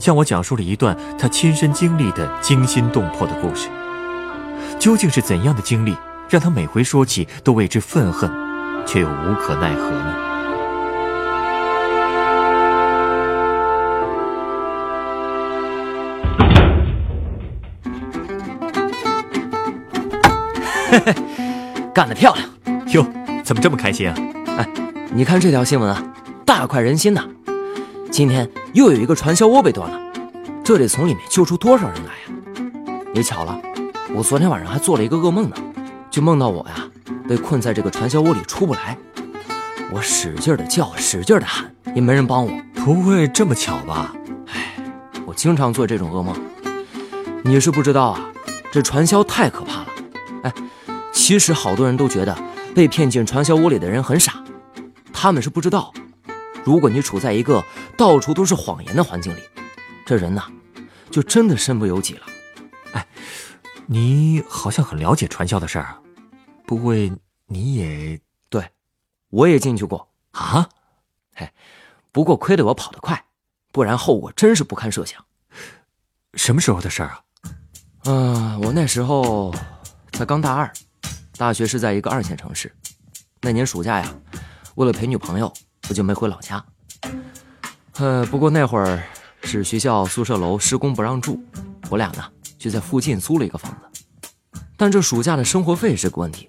向我讲述了一段他亲身经历的惊心动魄的故事。究竟是怎样的经历，让他每回说起都为之愤恨，却又无可奈何呢？嘿嘿，干得漂亮！哟，怎么这么开心啊？哎，你看这条新闻啊，大快人心呐！今天又有一个传销窝被端了，这得从里面救出多少人来呀？也巧了，我昨天晚上还做了一个噩梦呢，就梦到我呀被困在这个传销窝里出不来，我使劲的叫，使劲的喊，也没人帮我。不会这么巧吧？哎，我经常做这种噩梦。你是不知道啊，这传销太可怕了。哎，其实好多人都觉得被骗进传销窝里的人很傻，他们是不知道。如果你处在一个到处都是谎言的环境里，这人呐，就真的身不由己了。哎，你好像很了解传销的事儿啊，不会你也对，我也进去过啊？嘿，不过亏得我跑得快，不然后果真是不堪设想。什么时候的事儿啊？嗯，我那时候才刚大二，大学是在一个二线城市。那年暑假呀，为了陪女朋友。我就没回老家，呃，不过那会儿是学校宿舍楼施工不让住，我俩呢就在附近租了一个房子。但这暑假的生活费是个问题，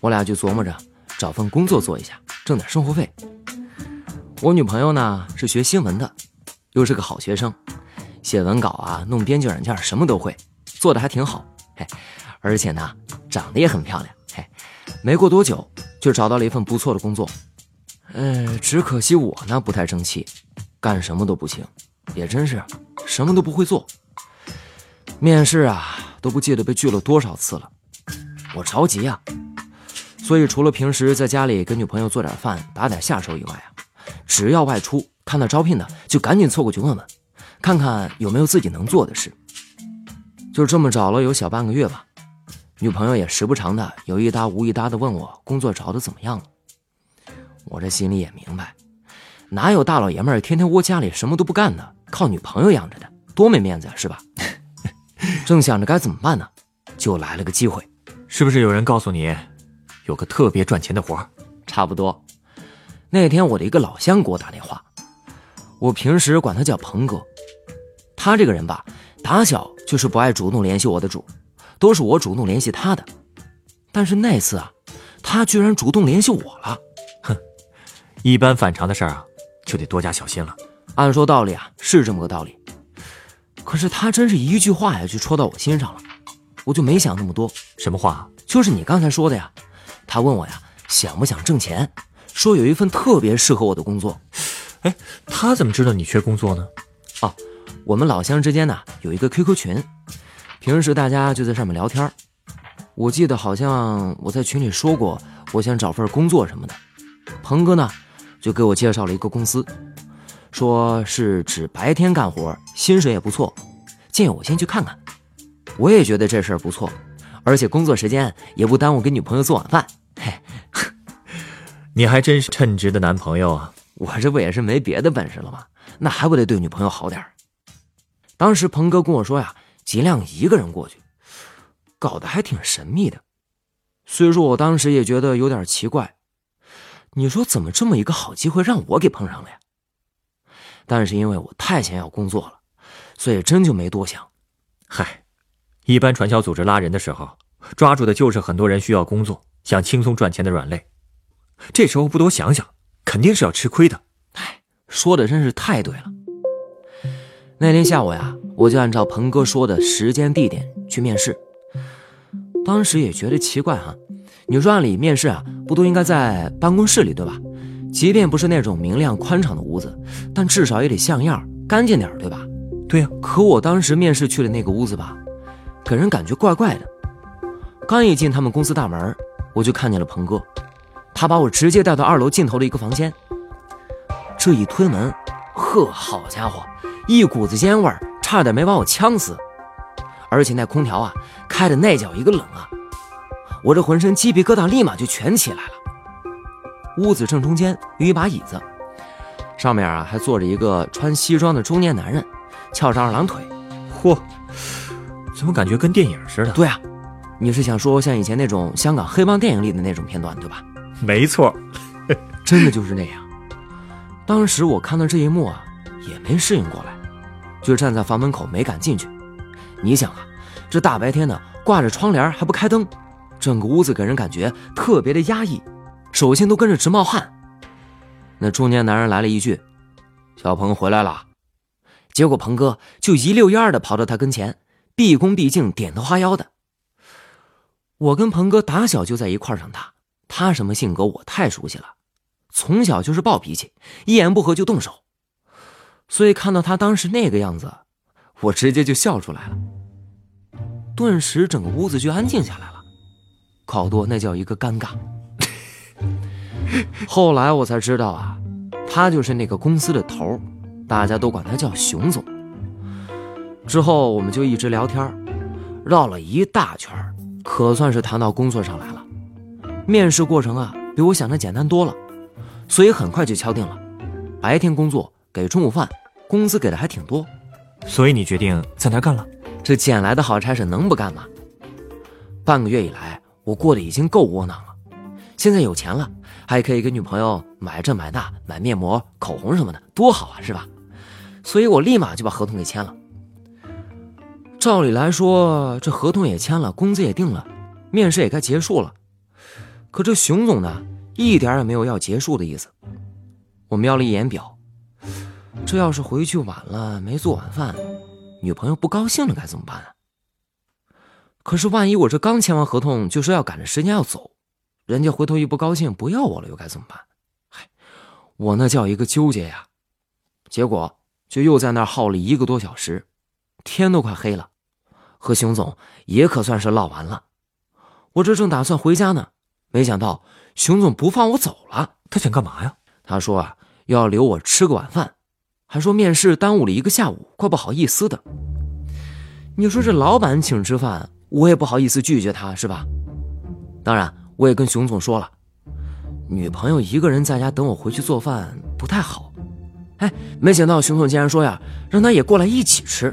我俩就琢磨着找份工作做一下，挣点生活费。我女朋友呢是学新闻的，又是个好学生，写文稿啊、弄编辑软件什么都会，做的还挺好。嘿，而且呢长得也很漂亮。嘿，没过多久就找到了一份不错的工作。哎，只可惜我呢不太争气，干什么都不行，也真是什么都不会做。面试啊都不记得被拒了多少次了，我着急呀。所以除了平时在家里给女朋友做点饭、打点下手以外啊，只要外出看到招聘的，就赶紧凑过去问问，看看有没有自己能做的事。就这么找了有小半个月吧，女朋友也时不常的有一搭无一搭的问我工作找的怎么样了。我这心里也明白，哪有大老爷们儿天天窝家里什么都不干的，靠女朋友养着的，多没面子呀，是吧？正想着该怎么办呢，就来了个机会。是不是有人告诉你，有个特别赚钱的活？差不多。那天我的一个老乡给我打电话，我平时管他叫鹏哥。他这个人吧，打小就是不爱主动联系我的主，都是我主动联系他的。但是那次啊，他居然主动联系我了。一般反常的事儿啊，就得多加小心了。按说道理啊，是这么个道理。可是他真是一句话呀，就戳到我心上了。我就没想那么多。什么话？就是你刚才说的呀。他问我呀，想不想挣钱？说有一份特别适合我的工作。哎，他怎么知道你缺工作呢？哦，我们老乡之间呢有一个 QQ 群，平时大家就在上面聊天。我记得好像我在群里说过，我想找份工作什么的。鹏哥呢？就给我介绍了一个公司，说是指白天干活，薪水也不错，建议我先去看看。我也觉得这事儿不错，而且工作时间也不耽误给女朋友做晚饭。嘿，你还真是称职的男朋友啊！我这不也是没别的本事了吗？那还不得对女朋友好点当时鹏哥跟我说呀，尽量一个人过去，搞得还挺神秘的。虽说我当时也觉得有点奇怪。你说怎么这么一个好机会让我给碰上了呀？但是因为我太想要工作了，所以真就没多想。嗨，一般传销组织拉人的时候，抓住的就是很多人需要工作、想轻松赚钱的软肋。这时候不多想想，肯定是要吃亏的。哎，说的真是太对了。那天下午呀，我就按照鹏哥说的时间地点去面试。当时也觉得奇怪哈。你说按理面试啊，不都应该在办公室里对吧？即便不是那种明亮宽敞的屋子，但至少也得像样、干净点对吧？对呀，可我当时面试去的那个屋子吧，给人感觉怪怪的。刚一进他们公司大门，我就看见了鹏哥，他把我直接带到二楼尽头的一个房间。这一推门，呵，好家伙，一股子烟味儿，差点没把我呛死。而且那空调啊，开的那叫一个冷啊！我这浑身鸡皮疙瘩立马就全起来了。屋子正中间有一把椅子，上面啊还坐着一个穿西装的中年男人，翘着二郎腿。嚯，怎么感觉跟电影似的？对啊，你是想说像以前那种香港黑帮电影里的那种片段对吧？没错，真的就是那样。当时我看到这一幕啊，也没适应过来，就站在房门口没敢进去。你想啊，这大白天的挂着窗帘还不开灯，整个屋子给人感觉特别的压抑，手心都跟着直冒汗。那中年男人来了一句：“小鹏回来了。”结果鹏哥就一溜烟的跑到他跟前，毕恭毕敬、点头哈腰的。我跟鹏哥打小就在一块儿长大，他什么性格我太熟悉了，从小就是暴脾气，一言不合就动手，所以看到他当时那个样子，我直接就笑出来了。顿时整个屋子就安静下来了，好多那叫一个尴尬。后来我才知道啊，他就是那个公司的头大家都管他叫熊总。之后我们就一直聊天，绕了一大圈，可算是谈到工作上来了。面试过程啊，比我想的简单多了，所以很快就敲定了，白天工作，给中午饭，工资给的还挺多。所以你决定在那干了？这捡来的好差事能不干吗？半个月以来，我过得已经够窝囊了，现在有钱了，还可以给女朋友买这买那，买面膜、口红什么的，多好啊，是吧？所以我立马就把合同给签了。照理来说，这合同也签了，工资也定了，面试也该结束了。可这熊总呢，一点也没有要结束的意思。我瞄了一眼表，这要是回去晚了，没做晚饭。女朋友不高兴了该怎么办啊？可是万一我这刚签完合同就说要赶着时间要走，人家回头一不高兴不要我了又该怎么办？嗨，我那叫一个纠结呀！结果就又在那儿耗了一个多小时，天都快黑了，和熊总也可算是唠完了。我这正打算回家呢，没想到熊总不放我走了。他想干嘛呀？他说啊，要留我吃个晚饭。还说面试耽误了一个下午，怪不好意思的。你说这老板请吃饭，我也不好意思拒绝他，是吧？当然，我也跟熊总说了，女朋友一个人在家等我回去做饭不太好。哎，没想到熊总竟然说呀，让他也过来一起吃，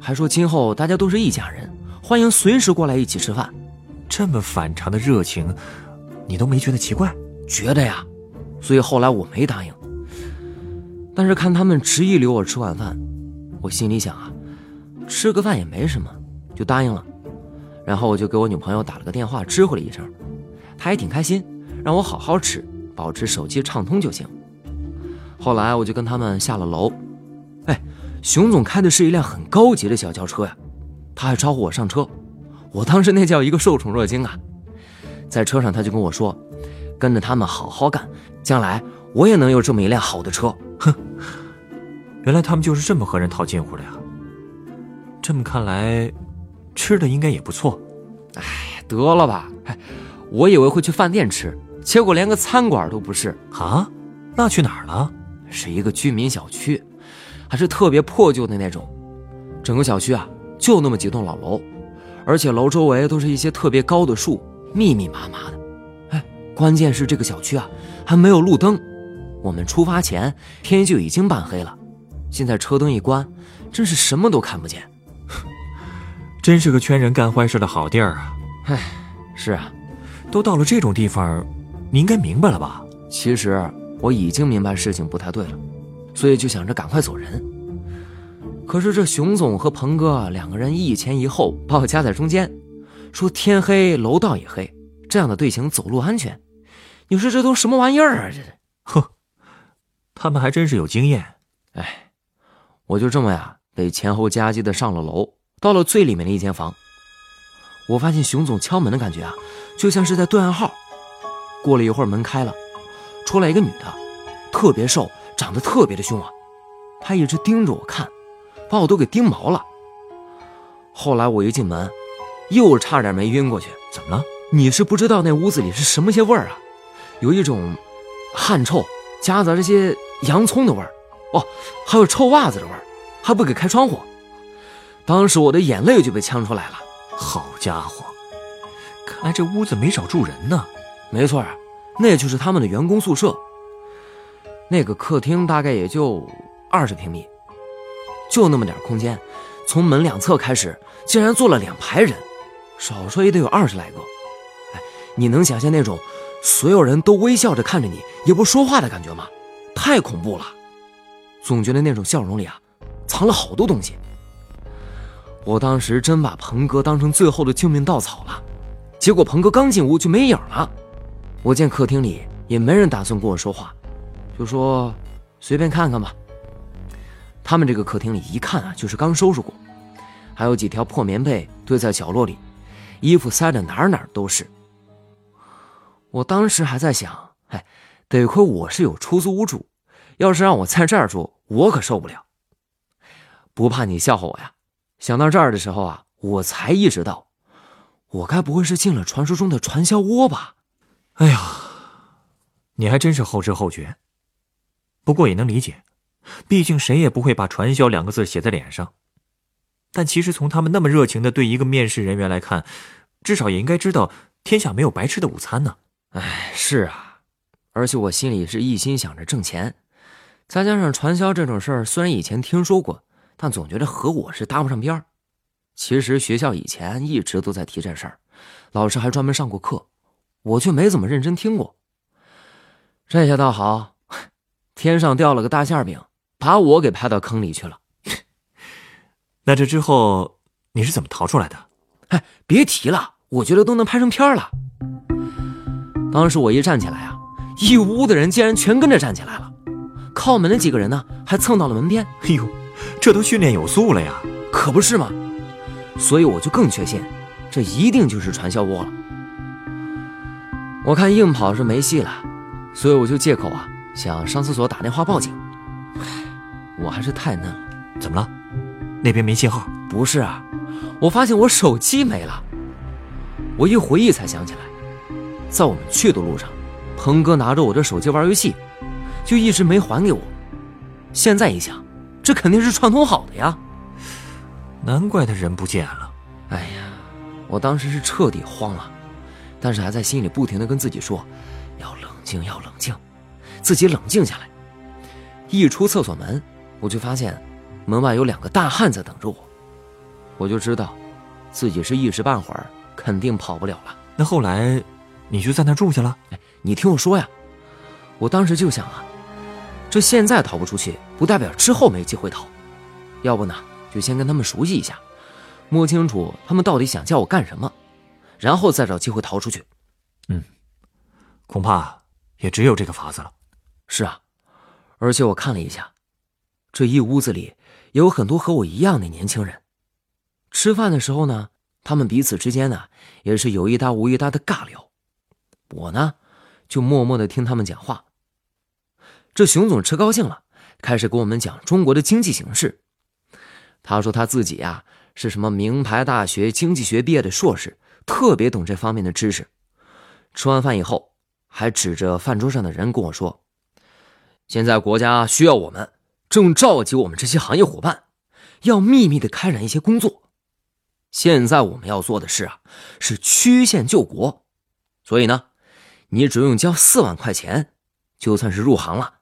还说今后大家都是一家人，欢迎随时过来一起吃饭。这么反常的热情，你都没觉得奇怪？觉得呀，所以后来我没答应。但是看他们执意留我吃晚饭，我心里想啊，吃个饭也没什么，就答应了。然后我就给我女朋友打了个电话，知会了一声，她也挺开心，让我好好吃，保持手机畅通就行。后来我就跟他们下了楼，哎，熊总开的是一辆很高级的小轿车呀，他还招呼我上车，我当时那叫一个受宠若惊啊。在车上他就跟我说，跟着他们好好干，将来我也能有这么一辆好的车。哼，原来他们就是这么和人套近乎的呀。这么看来，吃的应该也不错。哎，得了吧！哎，我以为会去饭店吃，结果连个餐馆都不是啊。那去哪儿了？是一个居民小区，还是特别破旧的那种。整个小区啊，就那么几栋老楼，而且楼周围都是一些特别高的树，密密麻麻的。哎，关键是这个小区啊，还没有路灯。我们出发前天就已经半黑了，现在车灯一关，真是什么都看不见。真是个圈人干坏事的好地儿啊！唉，是啊，都到了这种地方，你应该明白了吧？其实我已经明白事情不太对了，所以就想着赶快走人。可是这熊总和鹏哥两个人一前一后把我夹在中间，说天黑楼道也黑，这样的队形走路安全。你说这都什么玩意儿啊？这哼。他们还真是有经验，哎，我就这么呀，被前后夹击的上了楼，到了最里面的一间房。我发现熊总敲门的感觉啊，就像是在对暗号。过了一会儿，门开了，出来一个女的，特别瘦，长得特别的凶啊。她一直盯着我看，把我都给盯毛了。后来我一进门，又差点没晕过去。怎么了？你是不知道那屋子里是什么些味儿啊？有一种汗臭，夹杂着些洋葱的味儿，哦，还有臭袜子的味儿，还不给开窗户。当时我的眼泪就被呛出来了。好家伙，看来这屋子没少住人呢。没错啊，那就是他们的员工宿舍。那个客厅大概也就二十平米，就那么点空间，从门两侧开始，竟然坐了两排人，少说也得有二十来个。哎，你能想象那种所有人都微笑着看着你，也不说话的感觉吗？太恐怖了，总觉得那种笑容里啊，藏了好多东西。我当时真把鹏哥当成最后的救命稻草了，结果鹏哥刚进屋就没影了。我见客厅里也没人打算跟我说话，就说随便看看吧。他们这个客厅里一看啊，就是刚收拾过，还有几条破棉被堆在角落里，衣服塞的哪哪都是。我当时还在想，哎，得亏我是有出租屋住，要是让我在这儿住，我可受不了。不怕你笑话我呀。想到这儿的时候啊，我才意识到，我该不会是进了传说中的传销窝吧？哎呀，你还真是后知后觉。不过也能理解，毕竟谁也不会把“传销”两个字写在脸上。但其实从他们那么热情的对一个面试人员来看，至少也应该知道天下没有白吃的午餐呢。哎，是啊，而且我心里是一心想着挣钱，再加上传销这种事儿，虽然以前听说过。但总觉得和我是搭不上边儿。其实学校以前一直都在提这事儿，老师还专门上过课，我却没怎么认真听过。这下倒好，天上掉了个大馅饼，把我给拍到坑里去了。那这之后你是怎么逃出来的？哎，别提了，我觉得都能拍成片了。当时我一站起来啊，一屋的人竟然全跟着站起来了，靠门的几个人呢，还蹭到了门边。哎呦！这都训练有素了呀，可不是吗？所以我就更确信，这一定就是传销窝了。我看硬跑是没戏了，所以我就借口啊，想上厕所打电话报警。我还是太嫩了，怎么了？那边没信号？不是啊，我发现我手机没了。我一回忆才想起来，在我们去的路上，鹏哥拿着我的手机玩游戏，就一直没还给我。现在一想。这肯定是串通好的呀，难怪他人不见了。哎呀，我当时是彻底慌了，但是还在心里不停的跟自己说，要冷静，要冷静，自己冷静下来。一出厕所门，我就发现门外有两个大汉在等着我，我就知道，自己是一时半会儿肯定跑不了了。那后来，你就在那住下了？哎，你听我说呀，我当时就想啊。这现在逃不出去，不代表之后没机会逃。要不呢，就先跟他们熟悉一下，摸清楚他们到底想叫我干什么，然后再找机会逃出去。嗯，恐怕也只有这个法子了。是啊，而且我看了一下，这一屋子里也有很多和我一样的年轻人。吃饭的时候呢，他们彼此之间呢也是有一搭无一搭的尬聊。我呢，就默默的听他们讲话。这熊总吃高兴了，开始给我们讲中国的经济形势。他说他自己呀是什么名牌大学经济学毕业的硕士，特别懂这方面的知识。吃完饭以后，还指着饭桌上的人跟我说：“现在国家需要我们，正召集我们这些行业伙伴，要秘密的开展一些工作。现在我们要做的事啊，是曲线救国。所以呢，你只用交四万块钱，就算是入行了。”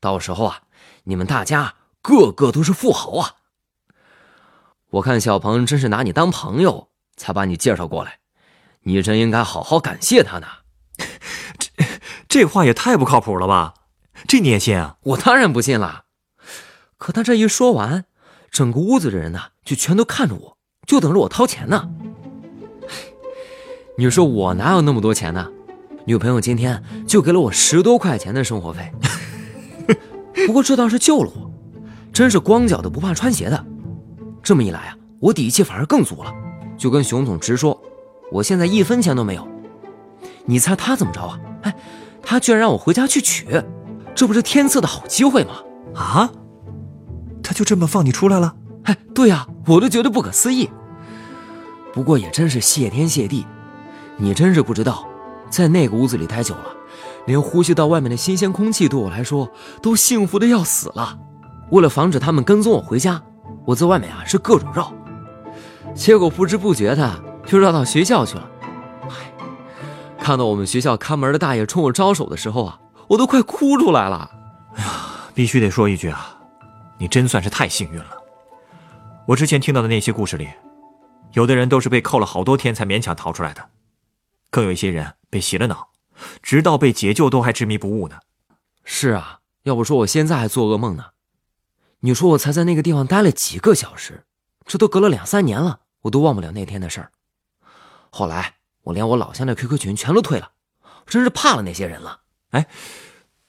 到时候啊，你们大家个个都是富豪啊！我看小鹏真是拿你当朋友，才把你介绍过来，你真应该好好感谢他呢。这这话也太不靠谱了吧？这你也信啊？我当然不信了。可他这一说完，整个屋子的人呢，就全都看着我，就等着我掏钱呢。你说我哪有那么多钱呢？女朋友今天就给了我十多块钱的生活费。不过这倒是救了我，真是光脚的不怕穿鞋的。这么一来啊，我底气反而更足了，就跟熊总直说，我现在一分钱都没有。你猜他怎么着啊？哎，他居然让我回家去取，这不是天赐的好机会吗？啊？他就这么放你出来了？哎，对呀，我都觉得不可思议。不过也真是谢天谢地，你真是不知道，在那个屋子里待久了，连呼吸到外面的新鲜空气对我来说都幸福的要死了。为了防止他们跟踪我回家，我在外面啊是各种绕，结果不知不觉的就绕到学校去了。唉，看到我们学校看门的大爷冲我招手的时候啊，我都快哭出来了。哎呀，必须得说一句啊，你真算是太幸运了。我之前听到的那些故事里。有的人都是被扣了好多天才勉强逃出来的，更有一些人被洗了脑，直到被解救都还执迷不悟呢。是啊，要不说我现在还做噩梦呢。你说我才在那个地方待了几个小时，这都隔了两三年了，我都忘不了那天的事儿。后来我连我老乡的 QQ 群全都退了，真是怕了那些人了。哎，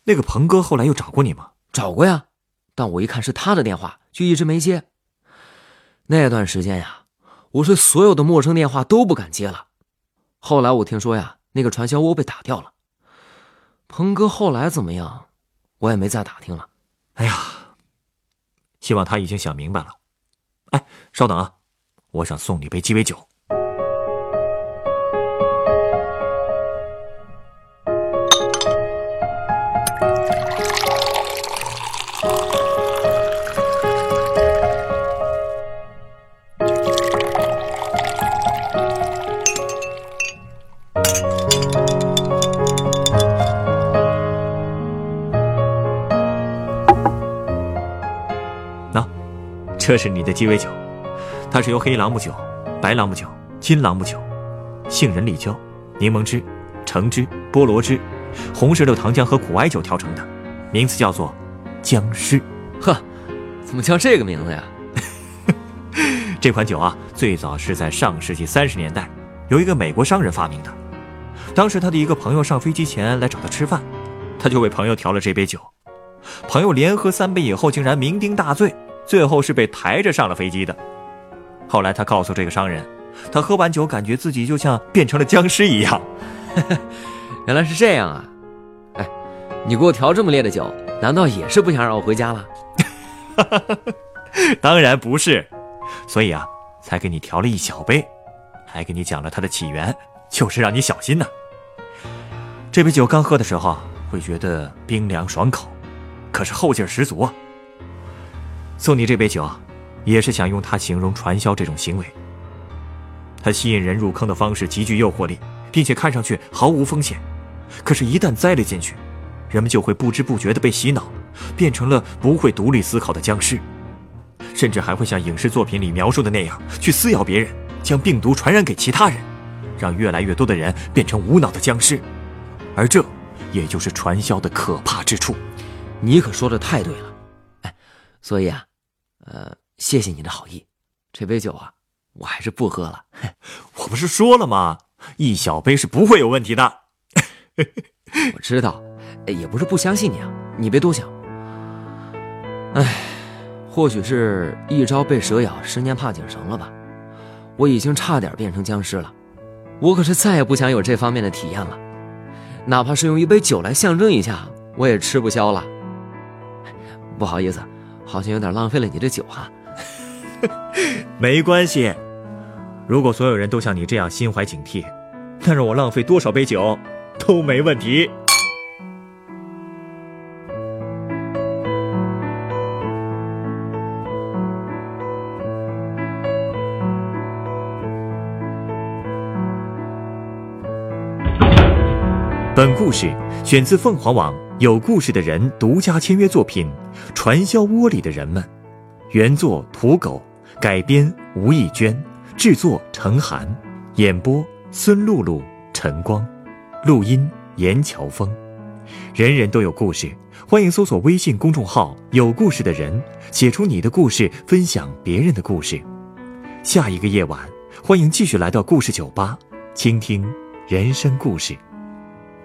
那个鹏哥后来又找过你吗？找过呀，但我一看是他的电话，就一直没接。那段时间呀。我是所有的陌生电话都不敢接了。后来我听说呀，那个传销窝被打掉了。鹏哥后来怎么样，我也没再打听了。哎呀，希望他已经想明白了。哎，稍等啊，我想送你杯鸡尾酒。这是你的鸡尾酒，它是由黑朗姆酒、白朗姆酒、金朗姆酒、杏仁粒胶、柠檬汁、橙汁、菠萝汁、红石榴糖浆和苦艾酒调成的，名字叫做“僵尸”。呵，怎么叫这个名字呀？这款酒啊，最早是在上世纪三十年代，由一个美国商人发明的。当时他的一个朋友上飞机前来找他吃饭，他就为朋友调了这杯酒。朋友连喝三杯以后，竟然酩酊大醉。最后是被抬着上了飞机的。后来他告诉这个商人，他喝完酒感觉自己就像变成了僵尸一样。原来是这样啊！哎，你给我调这么烈的酒，难道也是不想让我回家了？当然不是，所以啊，才给你调了一小杯，还给你讲了它的起源，就是让你小心呢。这杯酒刚喝的时候会觉得冰凉爽口，可是后劲十足啊。送你这杯酒，也是想用它形容传销这种行为。它吸引人入坑的方式极具诱惑力，并且看上去毫无风险。可是，一旦栽了进去，人们就会不知不觉地被洗脑，变成了不会独立思考的僵尸，甚至还会像影视作品里描述的那样去撕咬别人，将病毒传染给其他人，让越来越多的人变成无脑的僵尸。而这，也就是传销的可怕之处。你可说的太对了，哎，所以啊。呃，谢谢你的好意，这杯酒啊，我还是不喝了。我不是说了吗？一小杯是不会有问题的。我知道，也不是不相信你啊，你别多想。哎，或许是一朝被蛇咬，十年怕井绳了吧？我已经差点变成僵尸了，我可是再也不想有这方面的体验了。哪怕是用一杯酒来象征一下，我也吃不消了。不好意思。好像有点浪费了你的酒哈，没关系。如果所有人都像你这样心怀警惕，那让我浪费多少杯酒都没问题。本故事选自凤凰网。有故事的人独家签约作品《传销窝里的人们》，原作土狗，改编吴艺娟，制作程寒，演播孙露露、陈光，录音严乔峰。人人都有故事，欢迎搜索微信公众号“有故事的人”，写出你的故事，分享别人的故事。下一个夜晚，欢迎继续来到故事酒吧，倾听人生故事。